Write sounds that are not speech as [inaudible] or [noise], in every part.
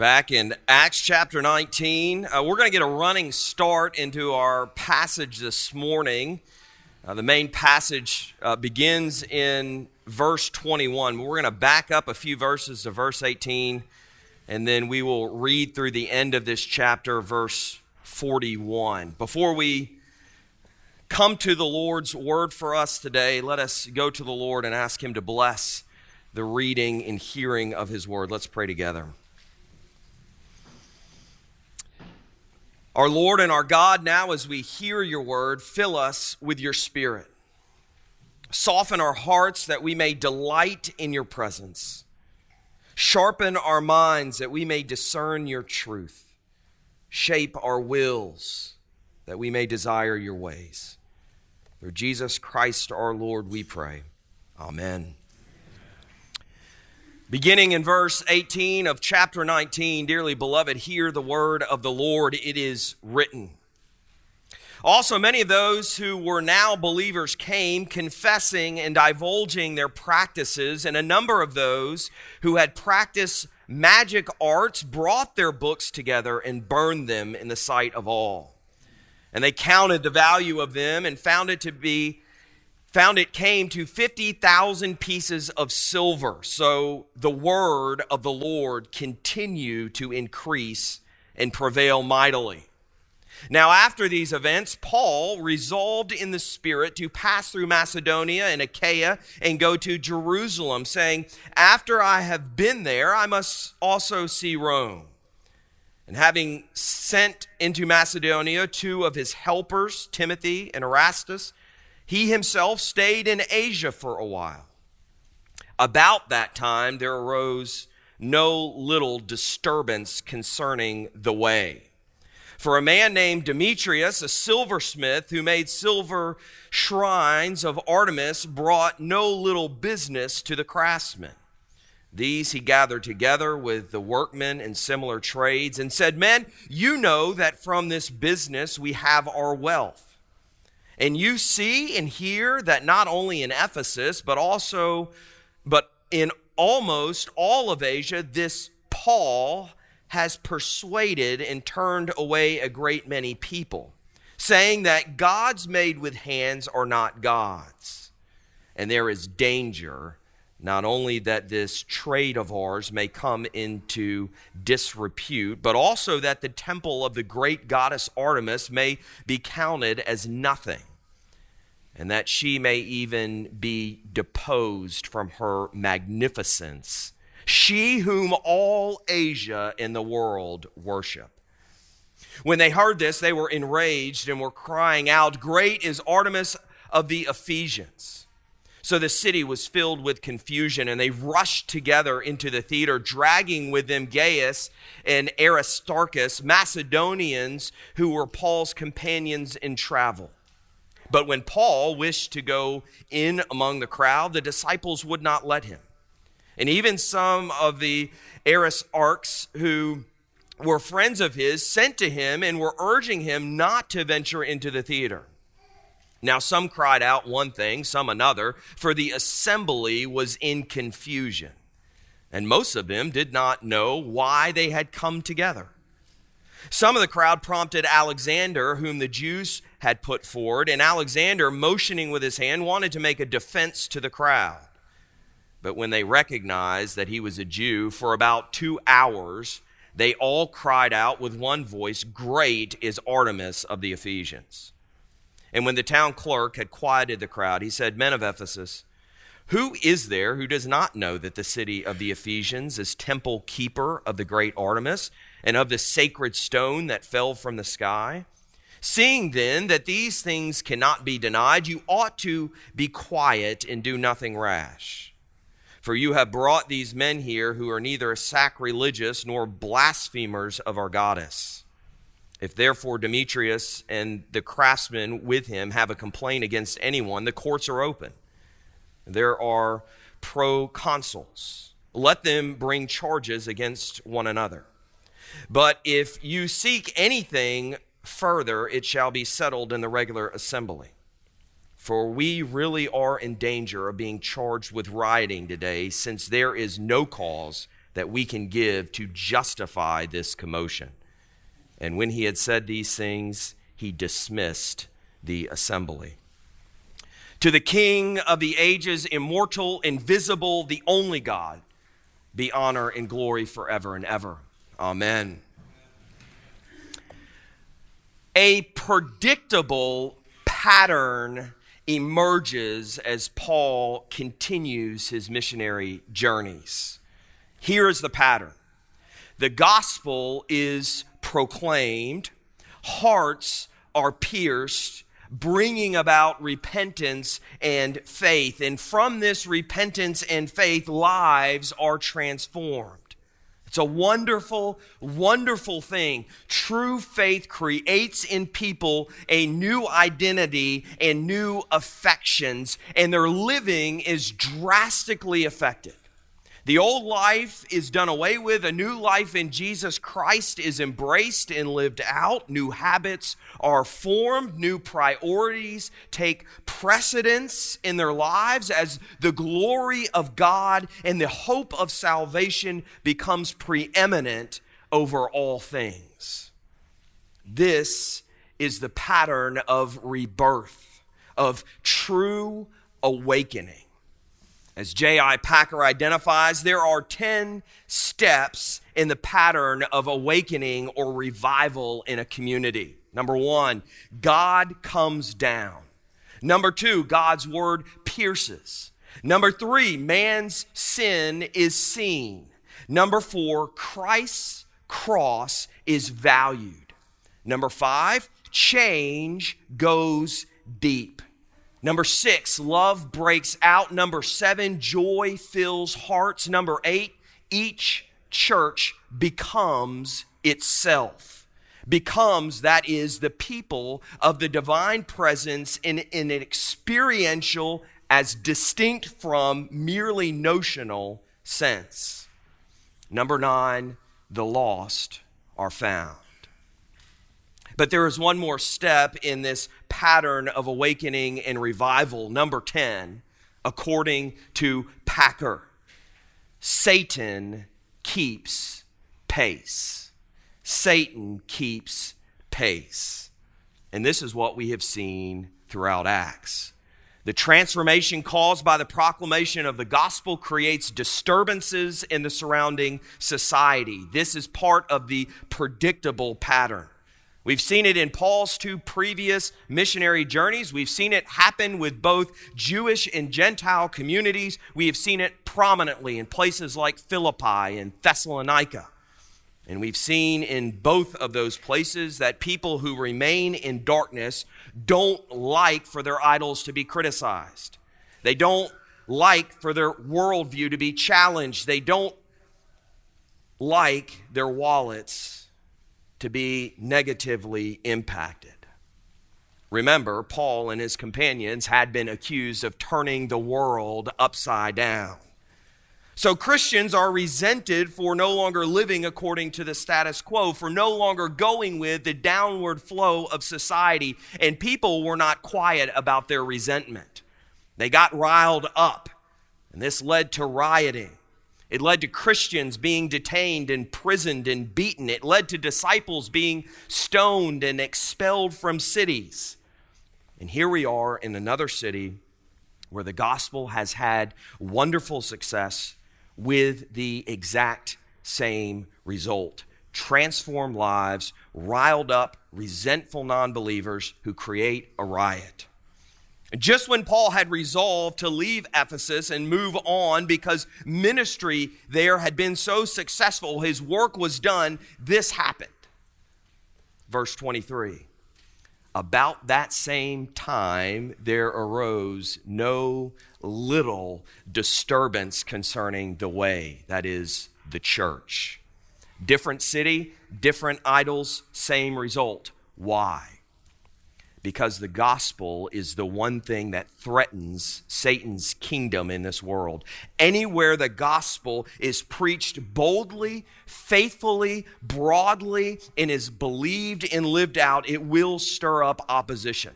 back in Acts chapter 19. Uh, we're going to get a running start into our passage this morning. Uh, the main passage uh, begins in verse 21. We're going to back up a few verses to verse 18, and then we will read through the end of this chapter, verse 41. Before we come to the Lord's word for us today, let us go to the Lord and ask Him to bless the reading and hearing of His word. Let's pray together. Our Lord and our God, now as we hear your word, fill us with your spirit. Soften our hearts that we may delight in your presence. Sharpen our minds that we may discern your truth. Shape our wills that we may desire your ways. Through Jesus Christ our Lord, we pray. Amen. Beginning in verse 18 of chapter 19, dearly beloved, hear the word of the Lord. It is written. Also, many of those who were now believers came confessing and divulging their practices, and a number of those who had practiced magic arts brought their books together and burned them in the sight of all. And they counted the value of them and found it to be found it came to 50,000 pieces of silver. So the word of the Lord continued to increase and prevail mightily. Now, after these events, Paul resolved in the Spirit to pass through Macedonia and Achaia and go to Jerusalem, saying, After I have been there, I must also see Rome. And having sent into Macedonia two of his helpers, Timothy and Erastus, he himself stayed in Asia for a while. About that time, there arose no little disturbance concerning the way. For a man named Demetrius, a silversmith who made silver shrines of Artemis, brought no little business to the craftsmen. These he gathered together with the workmen in similar trades and said, Men, you know that from this business we have our wealth. And you see and hear that not only in Ephesus, but also, but in almost all of Asia, this Paul has persuaded and turned away a great many people, saying that gods made with hands are not gods. And there is danger not only that this trade of ours may come into disrepute, but also that the temple of the great goddess Artemis may be counted as nothing and that she may even be deposed from her magnificence, she whom all Asia in the world worship. When they heard this, they were enraged and were crying out, Great is Artemis of the Ephesians. So the city was filled with confusion, and they rushed together into the theater, dragging with them Gaius and Aristarchus, Macedonians who were Paul's companions in travel. But when Paul wished to go in among the crowd, the disciples would not let him. And even some of the Asiarchs who were friends of his sent to him and were urging him not to venture into the theater. Now, some cried out one thing, some another, for the assembly was in confusion. And most of them did not know why they had come together. Some of the crowd prompted Alexander, whom the Jews had put forward, and Alexander, motioning with his hand, wanted to make a defense to the crowd. But when they recognized that he was a Jew, for about two hours, they all cried out with one voice, Great is Artemis of the Ephesians. And when the town clerk had quieted the crowd, he said, Men of Ephesus, who is there who does not know that the city of the Ephesians is temple keeper of the great Artemis and of the sacred stone that fell from the sky? Seeing then that these things cannot be denied, you ought to be quiet and do nothing rash. For you have brought these men here who are neither sacrilegious nor blasphemers of our goddess. If therefore Demetrius and the craftsmen with him have a complaint against anyone, the courts are open. There are proconsuls. Let them bring charges against one another. But if you seek anything further, it shall be settled in the regular assembly. For we really are in danger of being charged with rioting today, since there is no cause that we can give to justify this commotion. And when he had said these things, he dismissed the assembly. To the King of the ages, immortal, invisible, the only God, be honor and glory forever and ever. Amen. A predictable pattern emerges as Paul continues his missionary journeys. Here is the pattern the gospel is proclaimed, hearts are pierced, bringing about repentance and faith. And from this repentance and faith, lives are transformed. It's a wonderful, wonderful thing. True faith creates in people a new identity and new affections, and their living is drastically affected. The old life is done away with. A new life in Jesus Christ is embraced and lived out. New habits are formed. New priorities take precedence in their lives as the glory of God and the hope of salvation becomes preeminent over all things. This is the pattern of rebirth, of true awakening. As J.I. Packer identifies, there are 10 steps in the pattern of awakening or revival in a community. Number one, God comes down. Number two, God's word pierces. Number three, man's sin is seen. Number four, Christ's cross is valued. Number five, change goes deep. Number six, love breaks out. Number seven, joy fills hearts. Number eight, each church becomes itself. Becomes, that is, the people of the divine presence in, in an experiential, as distinct from merely notional sense. Number nine, the lost are found. But there is one more step in this pattern of awakening and revival. Number 10, according to Packer, Satan keeps pace. Satan keeps pace. And this is what we have seen throughout Acts. The transformation caused by the proclamation of the gospel creates disturbances in the surrounding society. This is part of the predictable pattern. We've seen it in Paul's two previous missionary journeys. We've seen it happen with both Jewish and Gentile communities. We have seen it prominently in places like Philippi and Thessalonica. And we've seen in both of those places that people who remain in darkness don't like for their idols to be criticized. They don't like for their worldview to be challenged. They don't like their wallets to be negatively impacted. Remember, Paul and his companions had been accused of turning the world upside down. So Christians are resented for no longer living according to the status quo, for no longer going with the downward flow of society. And people were not quiet about their resentment. They got riled up, and this led to rioting. It led to Christians being detained, and imprisoned, and beaten. It led to disciples being stoned and expelled from cities. And here we are in another city where the gospel has had wonderful success with the exact same result transformed lives, riled up, resentful non believers who create a riot. Just when Paul had resolved to leave Ephesus and move on because ministry there had been so successful, his work was done, this happened. Verse 23 About that same time, there arose no little disturbance concerning the way, that is, the church. Different city, different idols, same result. Why? Because the gospel is the one thing that threatens Satan's kingdom in this world. Anywhere the gospel is preached boldly, faithfully, broadly, and is believed and lived out, it will stir up opposition.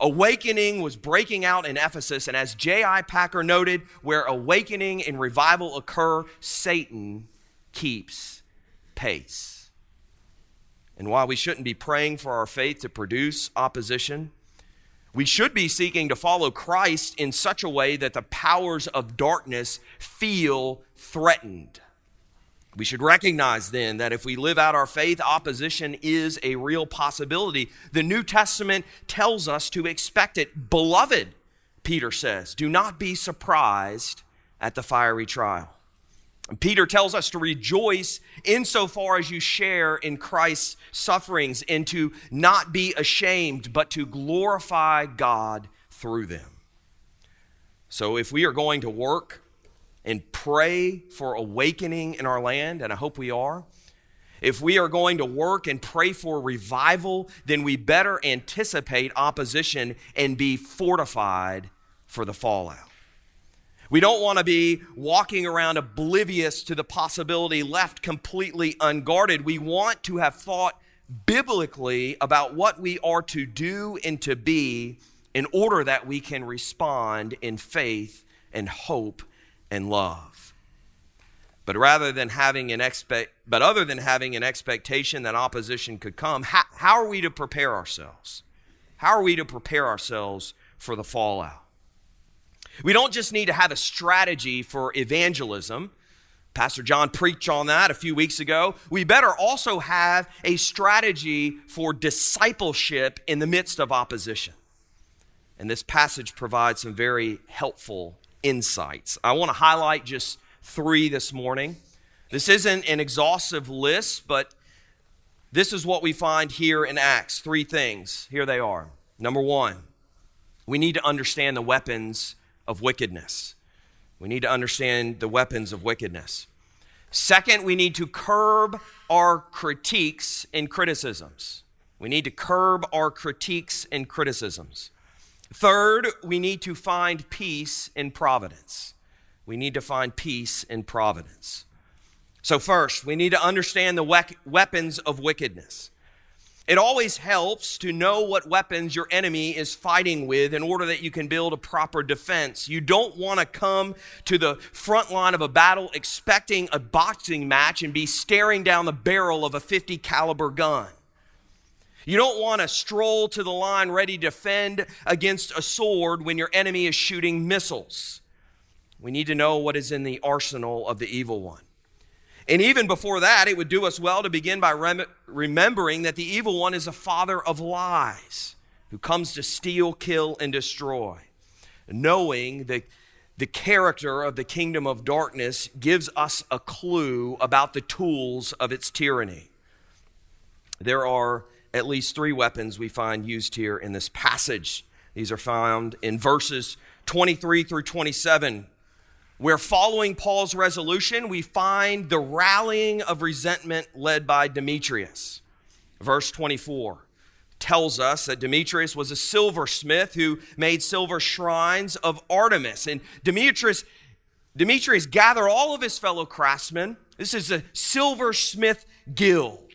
Awakening was breaking out in Ephesus, and as J.I. Packer noted, where awakening and revival occur, Satan keeps pace. And while we shouldn't be praying for our faith to produce opposition, we should be seeking to follow Christ in such a way that the powers of darkness feel threatened. We should recognize then that if we live out our faith, opposition is a real possibility. The New Testament tells us to expect it. Beloved, Peter says, do not be surprised at the fiery trial. Peter tells us to rejoice insofar as you share in Christ's sufferings and to not be ashamed, but to glorify God through them. So, if we are going to work and pray for awakening in our land, and I hope we are, if we are going to work and pray for revival, then we better anticipate opposition and be fortified for the fallout. We don't want to be walking around oblivious to the possibility left completely unguarded. We want to have thought biblically about what we are to do and to be in order that we can respond in faith and hope and love. But rather than having an expect, but other than having an expectation that opposition could come, how, how are we to prepare ourselves? How are we to prepare ourselves for the fallout? We don't just need to have a strategy for evangelism. Pastor John preached on that a few weeks ago. We better also have a strategy for discipleship in the midst of opposition. And this passage provides some very helpful insights. I want to highlight just three this morning. This isn't an exhaustive list, but this is what we find here in Acts. Three things. Here they are. Number one, we need to understand the weapons of wickedness. We need to understand the weapons of wickedness. Second, we need to curb our critiques and criticisms. We need to curb our critiques and criticisms. Third, we need to find peace in providence. We need to find peace in providence. So, first, we need to understand the we- weapons of wickedness. It always helps to know what weapons your enemy is fighting with in order that you can build a proper defense. You don't want to come to the front line of a battle expecting a boxing match and be staring down the barrel of a 50 caliber gun. You don't want to stroll to the line ready to defend against a sword when your enemy is shooting missiles. We need to know what is in the arsenal of the evil one. And even before that, it would do us well to begin by rem- remembering that the evil one is a father of lies who comes to steal, kill, and destroy. Knowing that the character of the kingdom of darkness gives us a clue about the tools of its tyranny. There are at least three weapons we find used here in this passage. These are found in verses 23 through 27 where following Paul's resolution, we find the rallying of resentment led by Demetrius. Verse 24 tells us that Demetrius was a silversmith who made silver shrines of Artemis. And Demetrius, Demetrius gathered all of his fellow craftsmen. This is a silversmith guild.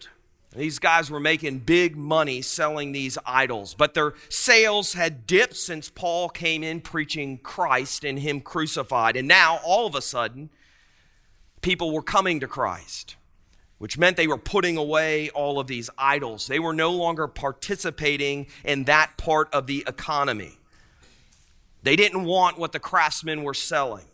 These guys were making big money selling these idols, but their sales had dipped since Paul came in preaching Christ and Him crucified. And now, all of a sudden, people were coming to Christ, which meant they were putting away all of these idols. They were no longer participating in that part of the economy. They didn't want what the craftsmen were selling.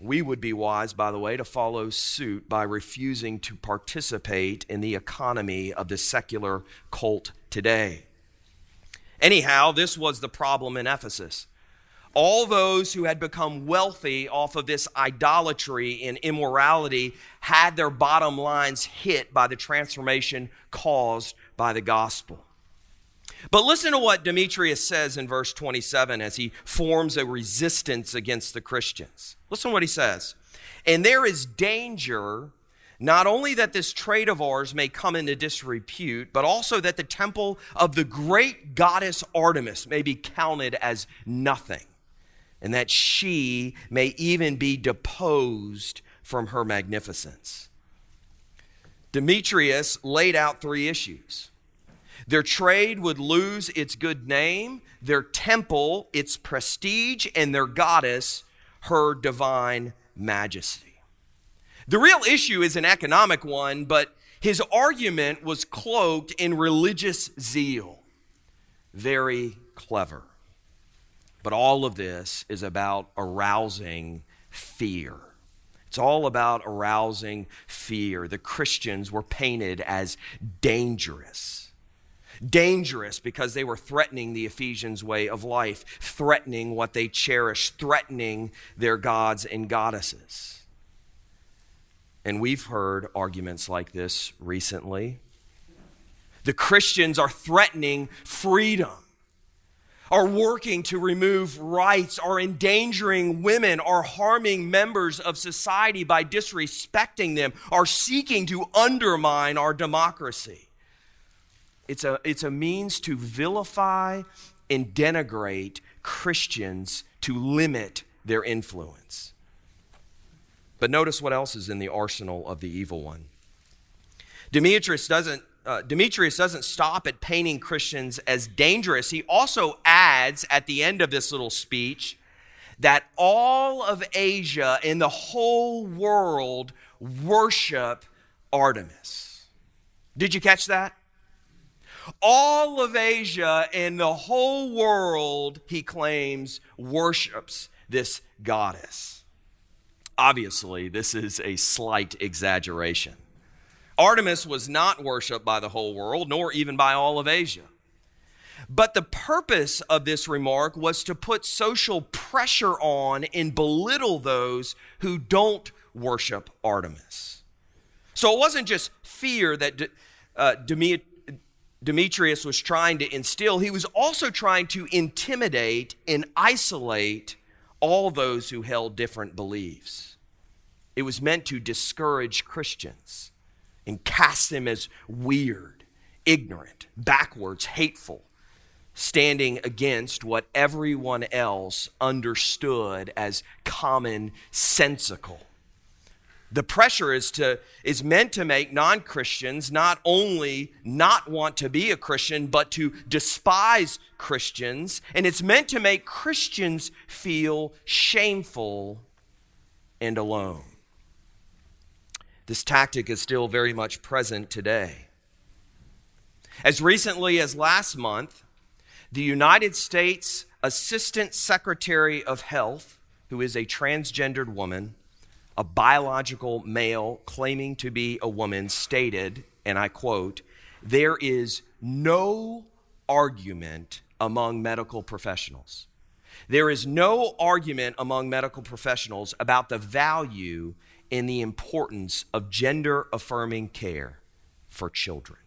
We would be wise, by the way, to follow suit by refusing to participate in the economy of the secular cult today. Anyhow, this was the problem in Ephesus. All those who had become wealthy off of this idolatry and immorality had their bottom lines hit by the transformation caused by the gospel. But listen to what Demetrius says in verse 27 as he forms a resistance against the Christians. Listen to what he says. And there is danger not only that this trade of ours may come into disrepute, but also that the temple of the great goddess Artemis may be counted as nothing, and that she may even be deposed from her magnificence. Demetrius laid out three issues. Their trade would lose its good name, their temple, its prestige, and their goddess, her divine majesty. The real issue is an economic one, but his argument was cloaked in religious zeal. Very clever. But all of this is about arousing fear. It's all about arousing fear. The Christians were painted as dangerous. Dangerous because they were threatening the Ephesians' way of life, threatening what they cherished, threatening their gods and goddesses. And we've heard arguments like this recently. The Christians are threatening freedom are working to remove rights, are endangering women, are harming members of society by disrespecting them, are seeking to undermine our democracy. It's a, it's a means to vilify and denigrate Christians to limit their influence. But notice what else is in the arsenal of the evil one. Demetrius doesn't uh, Demetrius doesn't stop at painting Christians as dangerous. He also adds at the end of this little speech that all of Asia and the whole world worship Artemis. Did you catch that? All of Asia and the whole world, he claims, worships this goddess. Obviously, this is a slight exaggeration. Artemis was not worshiped by the whole world, nor even by all of Asia. But the purpose of this remark was to put social pressure on and belittle those who don't worship Artemis. So it wasn't just fear that uh, Demetrius was trying to instill, he was also trying to intimidate and isolate all those who held different beliefs. It was meant to discourage Christians and cast them as weird, ignorant, backwards, hateful, standing against what everyone else understood as common sensical. The pressure is to is meant to make non-Christians not only not want to be a Christian but to despise Christians and it's meant to make Christians feel shameful and alone. This tactic is still very much present today. As recently as last month, the United States Assistant Secretary of Health, who is a transgendered woman, a biological male claiming to be a woman, stated, and I quote, there is no argument among medical professionals. There is no argument among medical professionals about the value and the importance of gender affirming care for children.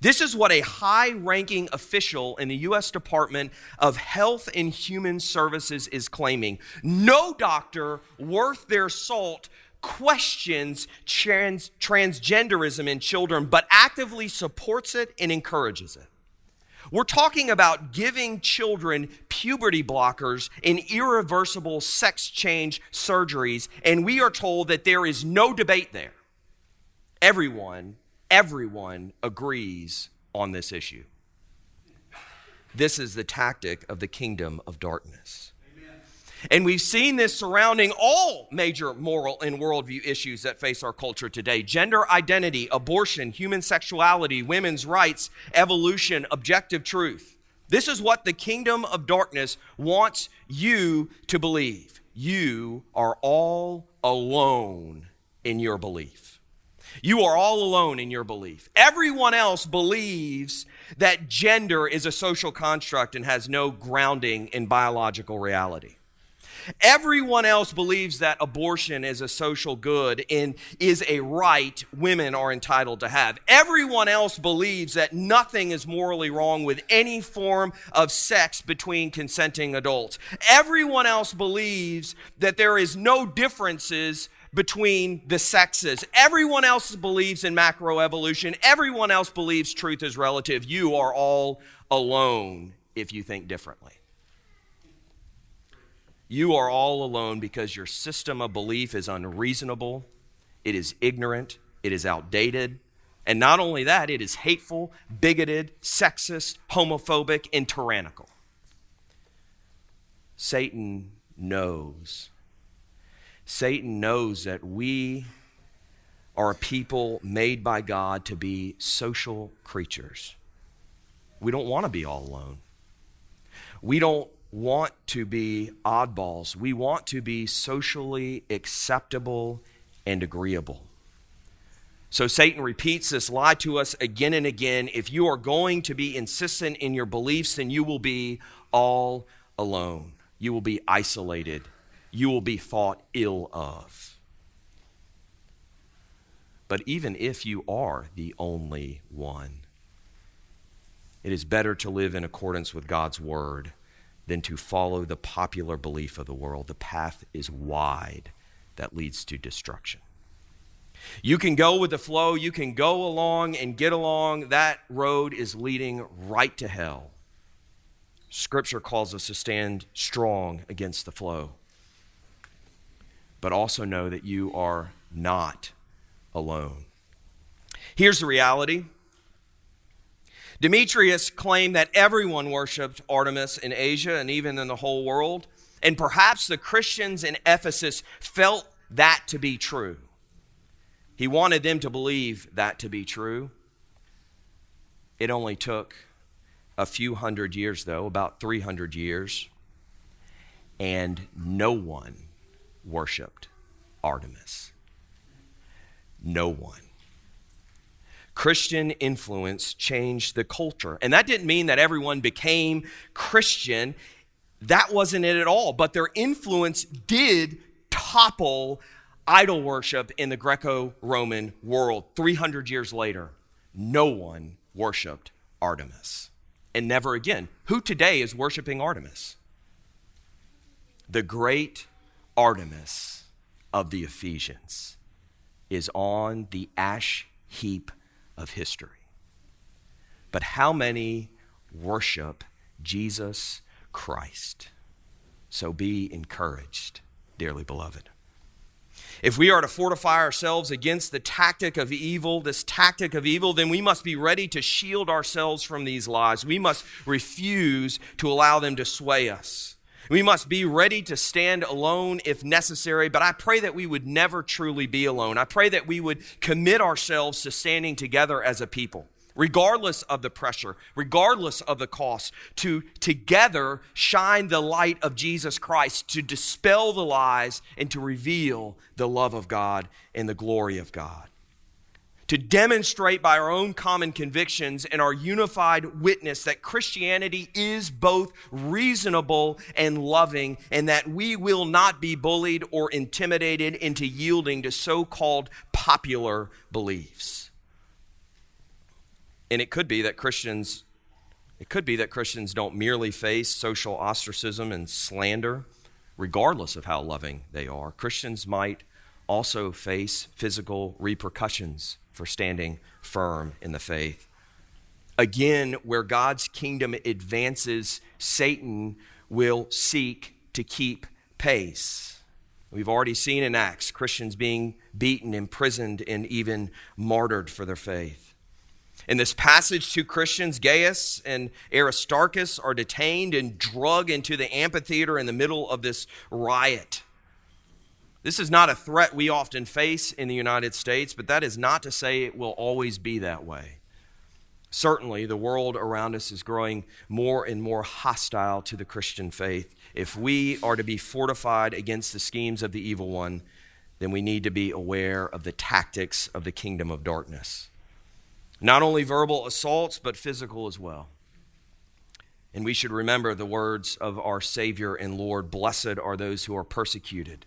This is what a high ranking official in the U.S. Department of Health and Human Services is claiming. No doctor worth their salt questions trans- transgenderism in children, but actively supports it and encourages it. We're talking about giving children puberty blockers and irreversible sex change surgeries, and we are told that there is no debate there. Everyone, everyone agrees on this issue. This is the tactic of the kingdom of darkness. And we've seen this surrounding all major moral and worldview issues that face our culture today gender identity, abortion, human sexuality, women's rights, evolution, objective truth. This is what the kingdom of darkness wants you to believe. You are all alone in your belief. You are all alone in your belief. Everyone else believes that gender is a social construct and has no grounding in biological reality. Everyone else believes that abortion is a social good and is a right women are entitled to have. Everyone else believes that nothing is morally wrong with any form of sex between consenting adults. Everyone else believes that there is no differences between the sexes. Everyone else believes in macroevolution. Everyone else believes truth is relative. You are all alone if you think differently. You are all alone because your system of belief is unreasonable, it is ignorant, it is outdated. And not only that, it is hateful, bigoted, sexist, homophobic, and tyrannical. Satan knows. Satan knows that we are a people made by God to be social creatures. We don't want to be all alone. We don't want to be oddballs. We want to be socially acceptable and agreeable. So Satan repeats this lie to us again and again. If you are going to be insistent in your beliefs, then you will be all alone. You will be isolated. You will be thought ill of. But even if you are the only one, it is better to live in accordance with God's word than to follow the popular belief of the world. The path is wide that leads to destruction. You can go with the flow, you can go along and get along. That road is leading right to hell. Scripture calls us to stand strong against the flow. But also know that you are not alone. Here's the reality Demetrius claimed that everyone worshiped Artemis in Asia and even in the whole world. And perhaps the Christians in Ephesus felt that to be true. He wanted them to believe that to be true. It only took a few hundred years, though, about 300 years, and no one worshiped Artemis. No one. Christian influence changed the culture. And that didn't mean that everyone became Christian. That wasn't it at all. But their influence did topple idol worship in the Greco Roman world. 300 years later, no one worshiped Artemis. And never again. Who today is worshiping Artemis? The great Artemis of the Ephesians is on the ash heap of history. But how many worship Jesus Christ? So be encouraged, dearly beloved. If we are to fortify ourselves against the tactic of evil, this tactic of evil, then we must be ready to shield ourselves from these lies. We must refuse to allow them to sway us. We must be ready to stand alone if necessary, but I pray that we would never truly be alone. I pray that we would commit ourselves to standing together as a people, regardless of the pressure, regardless of the cost, to together shine the light of Jesus Christ, to dispel the lies, and to reveal the love of God and the glory of God to demonstrate by our own common convictions and our unified witness that Christianity is both reasonable and loving, and that we will not be bullied or intimidated into yielding to so called popular beliefs. And it could be that Christians. It could be that Christians don't merely face social ostracism and slander, regardless of how loving they are. Christians might also face physical repercussions for standing firm in the faith. Again, where God's kingdom advances, Satan will seek to keep pace. We've already seen in Acts Christians being beaten, imprisoned, and even martyred for their faith. In this passage, two Christians, Gaius and Aristarchus, are detained and drug into the amphitheater in the middle of this riot. This is not a threat we often face in the United States, but that is not to say it will always be that way. Certainly, the world around us is growing more and more hostile to the Christian faith. If we are to be fortified against the schemes of the evil one, then we need to be aware of the tactics of the kingdom of darkness. Not only verbal assaults, but physical as well. And we should remember the words of our Savior and Lord Blessed are those who are persecuted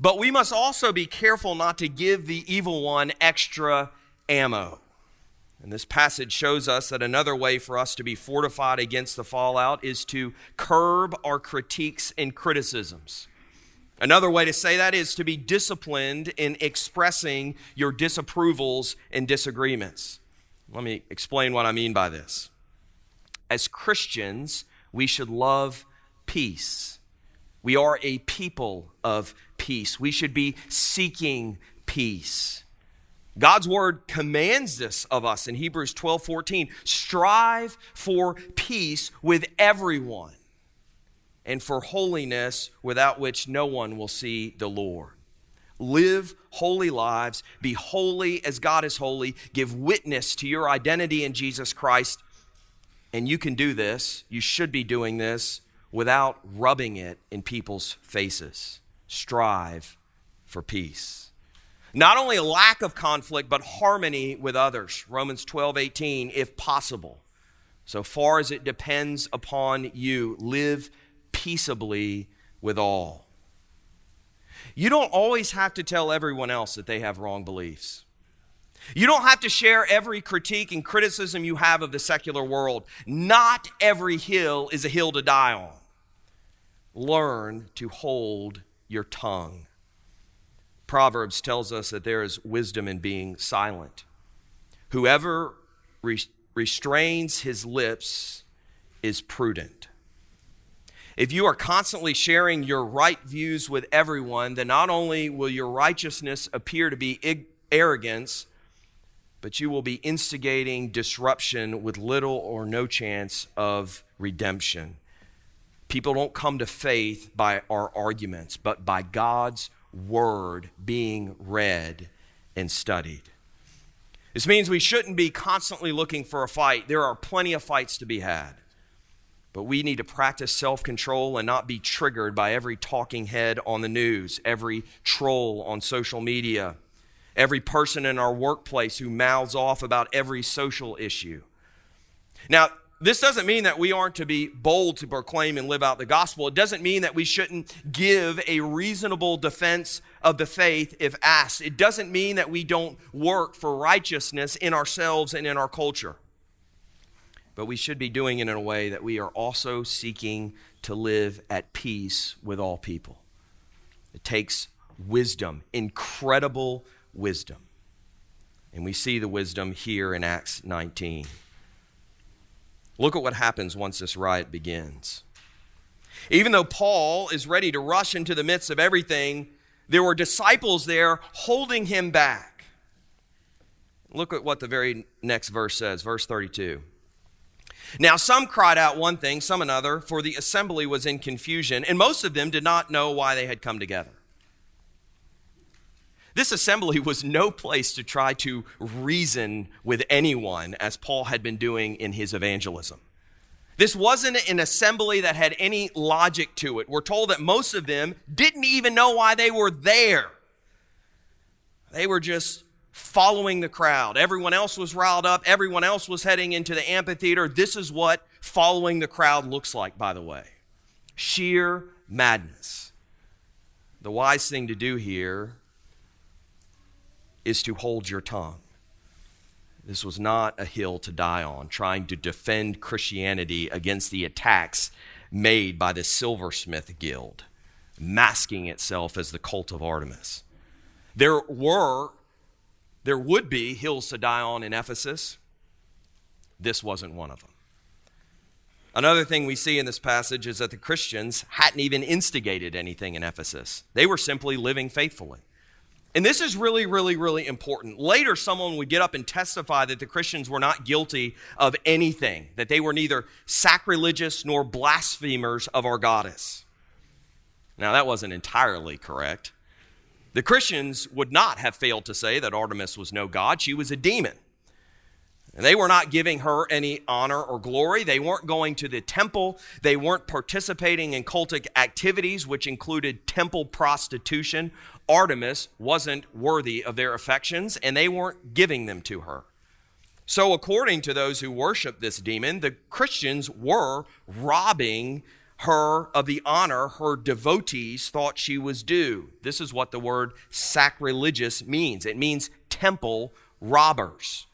but we must also be careful not to give the evil one extra ammo. And this passage shows us that another way for us to be fortified against the fallout is to curb our critiques and criticisms. Another way to say that is to be disciplined in expressing your disapprovals and disagreements. Let me explain what I mean by this. As Christians, we should love peace. We are a people of peace. We should be seeking peace. God's word commands this of us in Hebrews 12 14. Strive for peace with everyone and for holiness without which no one will see the Lord. Live holy lives, be holy as God is holy, give witness to your identity in Jesus Christ. And you can do this, you should be doing this without rubbing it in people's faces. Strive for peace. Not only lack of conflict, but harmony with others. Romans 12, 18, if possible. So far as it depends upon you, live peaceably with all. You don't always have to tell everyone else that they have wrong beliefs. You don't have to share every critique and criticism you have of the secular world. Not every hill is a hill to die on. Learn to hold your tongue. Proverbs tells us that there is wisdom in being silent. Whoever re- restrains his lips is prudent. If you are constantly sharing your right views with everyone, then not only will your righteousness appear to be ig- arrogance, but you will be instigating disruption with little or no chance of redemption. People don't come to faith by our arguments, but by God's word being read and studied. This means we shouldn't be constantly looking for a fight. There are plenty of fights to be had. But we need to practice self control and not be triggered by every talking head on the news, every troll on social media, every person in our workplace who mouths off about every social issue. Now, this doesn't mean that we aren't to be bold to proclaim and live out the gospel. It doesn't mean that we shouldn't give a reasonable defense of the faith if asked. It doesn't mean that we don't work for righteousness in ourselves and in our culture but we should be doing it in a way that we are also seeking to live at peace with all people. It takes wisdom, incredible wisdom. And we see the wisdom here in Acts 19. Look at what happens once this riot begins. Even though Paul is ready to rush into the midst of everything, there were disciples there holding him back. Look at what the very next verse says, verse 32. Now, some cried out one thing, some another, for the assembly was in confusion, and most of them did not know why they had come together. This assembly was no place to try to reason with anyone, as Paul had been doing in his evangelism. This wasn't an assembly that had any logic to it. We're told that most of them didn't even know why they were there. They were just following the crowd. Everyone else was riled up, everyone else was heading into the amphitheater. This is what following the crowd looks like, by the way sheer madness. The wise thing to do here is to hold your tongue. This was not a hill to die on, trying to defend Christianity against the attacks made by the Silversmith Guild, masking itself as the cult of Artemis. There were there would be hills to die on in Ephesus. This wasn't one of them. Another thing we see in this passage is that the Christians hadn't even instigated anything in Ephesus, they were simply living faithfully. And this is really, really, really important. Later, someone would get up and testify that the Christians were not guilty of anything, that they were neither sacrilegious nor blasphemers of our goddess. Now, that wasn't entirely correct. The Christians would not have failed to say that Artemis was no god, she was a demon. And they were not giving her any honor or glory. They weren't going to the temple. They weren't participating in cultic activities, which included temple prostitution. Artemis wasn't worthy of their affections, and they weren't giving them to her. So, according to those who worship this demon, the Christians were robbing her of the honor her devotees thought she was due. This is what the word sacrilegious means it means temple robbers.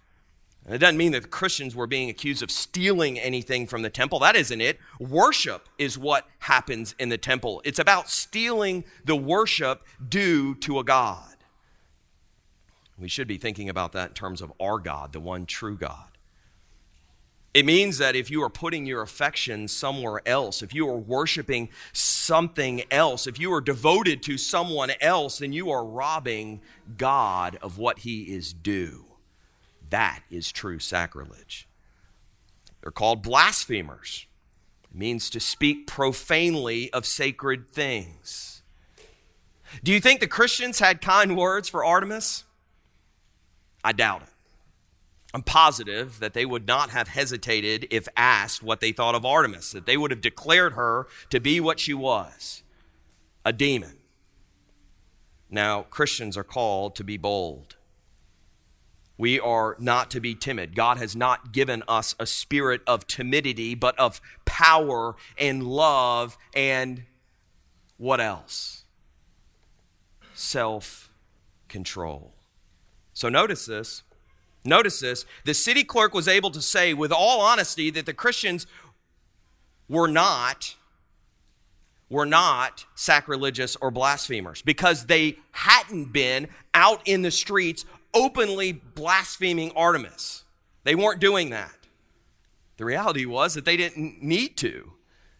And it doesn't mean that the Christians were being accused of stealing anything from the temple. That isn't it. Worship is what happens in the temple. It's about stealing the worship due to a God. We should be thinking about that in terms of our God, the one true God. It means that if you are putting your affection somewhere else, if you are worshiping something else, if you are devoted to someone else, then you are robbing God of what he is due. That is true sacrilege. They're called blasphemers. It means to speak profanely of sacred things. Do you think the Christians had kind words for Artemis? I doubt it. I'm positive that they would not have hesitated if asked what they thought of Artemis, that they would have declared her to be what she was a demon. Now, Christians are called to be bold. We are not to be timid. God has not given us a spirit of timidity, but of power and love and what else? Self control. So notice this. Notice this. The city clerk was able to say with all honesty that the Christians were not were not sacrilegious or blasphemers because they hadn't been out in the streets openly blaspheming Artemis. They weren't doing that. The reality was that they didn't need to.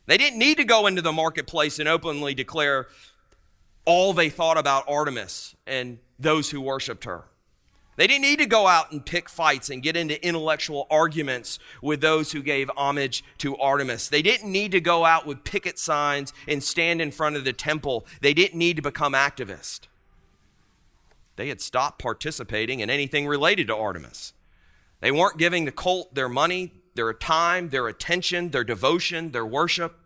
They didn't need to go into the marketplace and openly declare all they thought about Artemis and those who worshiped her. They didn't need to go out and pick fights and get into intellectual arguments with those who gave homage to Artemis. They didn't need to go out with picket signs and stand in front of the temple. They didn't need to become activists. They had stopped participating in anything related to Artemis. They weren't giving the cult their money, their time, their attention, their devotion, their worship.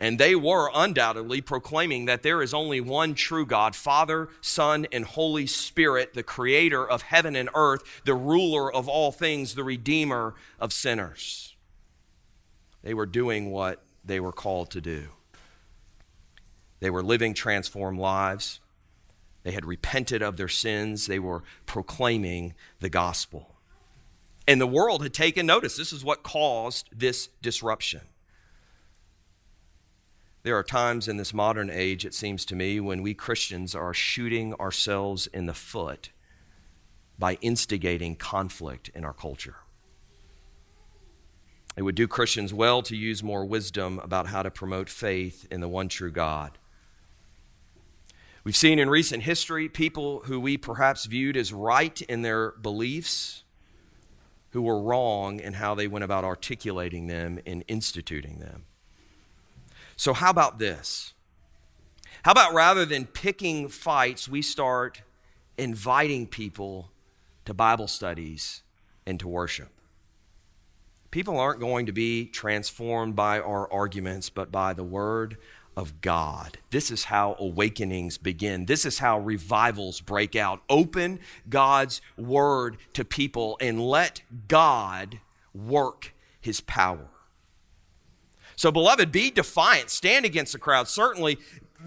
And they were undoubtedly proclaiming that there is only one true God, Father, Son, and Holy Spirit, the creator of heaven and earth, the ruler of all things, the redeemer of sinners. They were doing what they were called to do. They were living transformed lives. They had repented of their sins. They were proclaiming the gospel. And the world had taken notice. This is what caused this disruption. There are times in this modern age, it seems to me, when we Christians are shooting ourselves in the foot by instigating conflict in our culture. It would do Christians well to use more wisdom about how to promote faith in the one true God. We've seen in recent history people who we perhaps viewed as right in their beliefs who were wrong in how they went about articulating them and instituting them. So, how about this? How about rather than picking fights, we start inviting people to Bible studies and to worship? People aren't going to be transformed by our arguments, but by the Word of God. This is how awakenings begin. This is how revivals break out. Open God's Word to people and let God work His power. So, beloved, be defiant, stand against the crowd. Certainly,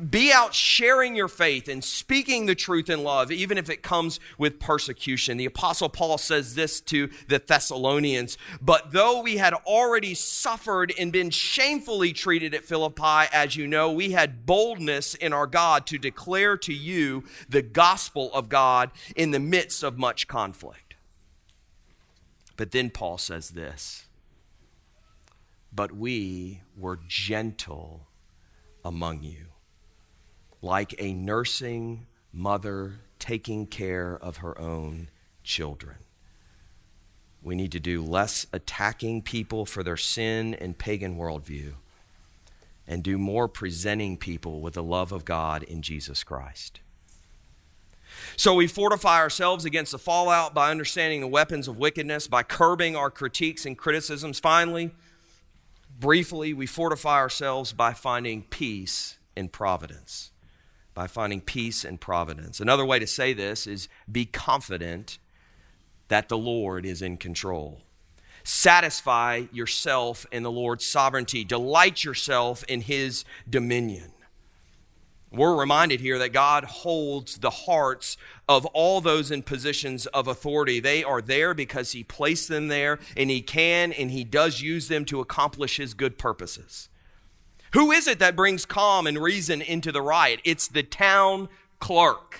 be out sharing your faith and speaking the truth in love, even if it comes with persecution. The Apostle Paul says this to the Thessalonians But though we had already suffered and been shamefully treated at Philippi, as you know, we had boldness in our God to declare to you the gospel of God in the midst of much conflict. But then Paul says this but we were gentle among you, like a nursing mother taking care of her own children. We need to do less attacking people for their sin and pagan worldview and do more presenting people with the love of God in Jesus Christ. So we fortify ourselves against the fallout by understanding the weapons of wickedness, by curbing our critiques and criticisms. Finally, Briefly, we fortify ourselves by finding peace in providence. By finding peace and providence. Another way to say this is be confident that the Lord is in control. Satisfy yourself in the Lord's sovereignty. Delight yourself in His dominion. We're reminded here that God holds the hearts of all those in positions of authority. They are there because He placed them there, and He can and He does use them to accomplish His good purposes. Who is it that brings calm and reason into the riot? It's the town clerk.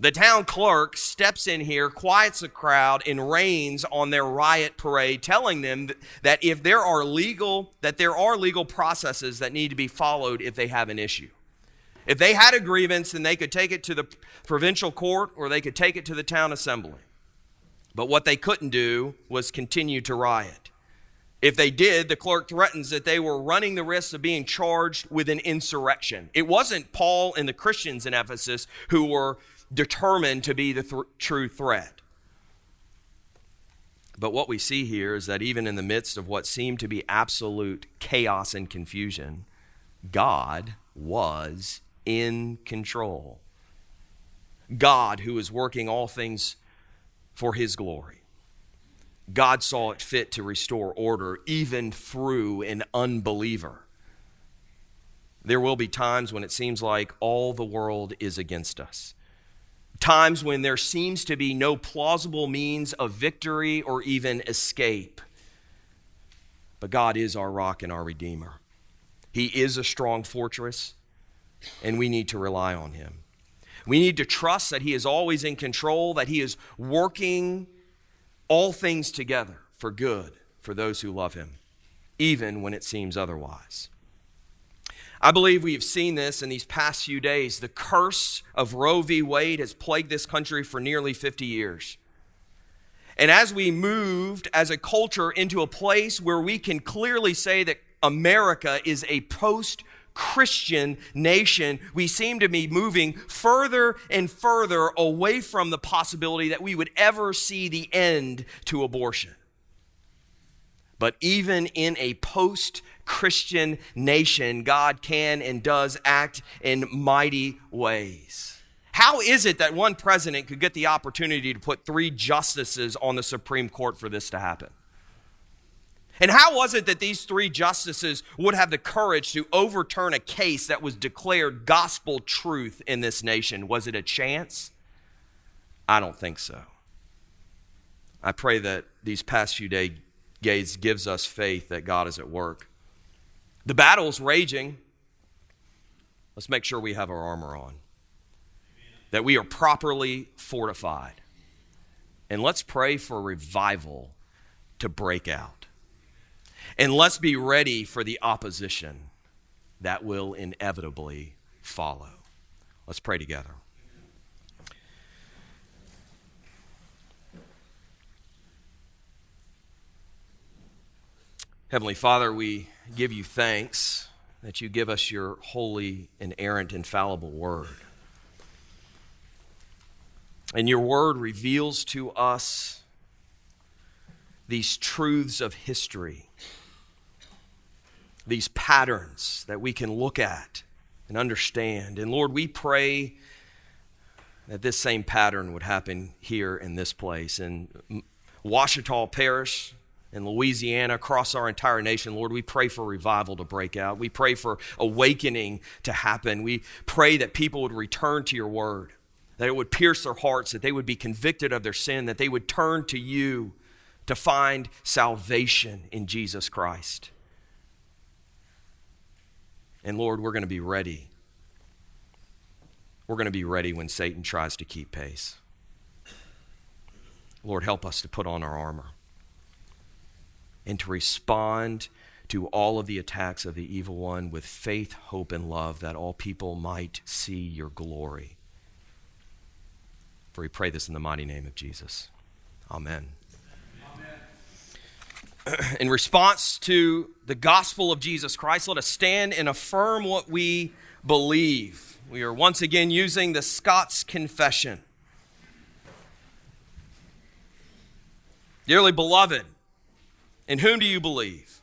The town clerk steps in here, quiets the crowd, and rains on their riot parade, telling them that if there are legal, that there are legal processes that need to be followed if they have an issue. If they had a grievance, then they could take it to the provincial court or they could take it to the town assembly. But what they couldn't do was continue to riot. If they did, the clerk threatens that they were running the risk of being charged with an insurrection. It wasn't Paul and the Christians in Ephesus who were determined to be the th- true threat. But what we see here is that even in the midst of what seemed to be absolute chaos and confusion, God was in control. God, who is working all things for his glory. God saw it fit to restore order even through an unbeliever. There will be times when it seems like all the world is against us. Times when there seems to be no plausible means of victory or even escape. But God is our rock and our Redeemer. He is a strong fortress and we need to rely on Him. We need to trust that He is always in control, that He is working all things together for good for those who love Him, even when it seems otherwise. I believe we have seen this in these past few days. The curse of Roe v. Wade has plagued this country for nearly 50 years. And as we moved as a culture into a place where we can clearly say that America is a post Christian nation, we seem to be moving further and further away from the possibility that we would ever see the end to abortion. But even in a post Christian nation, God can and does act in mighty ways. How is it that one president could get the opportunity to put three justices on the Supreme Court for this to happen? And how was it that these three justices would have the courage to overturn a case that was declared gospel truth in this nation? Was it a chance? I don't think so. I pray that these past few days gives us faith that God is at work. The battle's raging. Let's make sure we have our armor on. That we are properly fortified. And let's pray for revival to break out. And let's be ready for the opposition that will inevitably follow. Let's pray together. Heavenly Father, we give you thanks that you give us your holy, inerrant, infallible word. And your word reveals to us these truths of history these patterns that we can look at and understand. And Lord, we pray that this same pattern would happen here in this place. In Ouachita Parish, in Louisiana, across our entire nation, Lord, we pray for revival to break out. We pray for awakening to happen. We pray that people would return to your word, that it would pierce their hearts, that they would be convicted of their sin, that they would turn to you to find salvation in Jesus Christ. And Lord, we're going to be ready. We're going to be ready when Satan tries to keep pace. Lord, help us to put on our armor and to respond to all of the attacks of the evil one with faith, hope, and love that all people might see your glory. For we pray this in the mighty name of Jesus. Amen. [clears throat] in response to the gospel of Jesus Christ, let us stand and affirm what we believe. We are once again using the Scots Confession. Dearly beloved, in whom do you believe?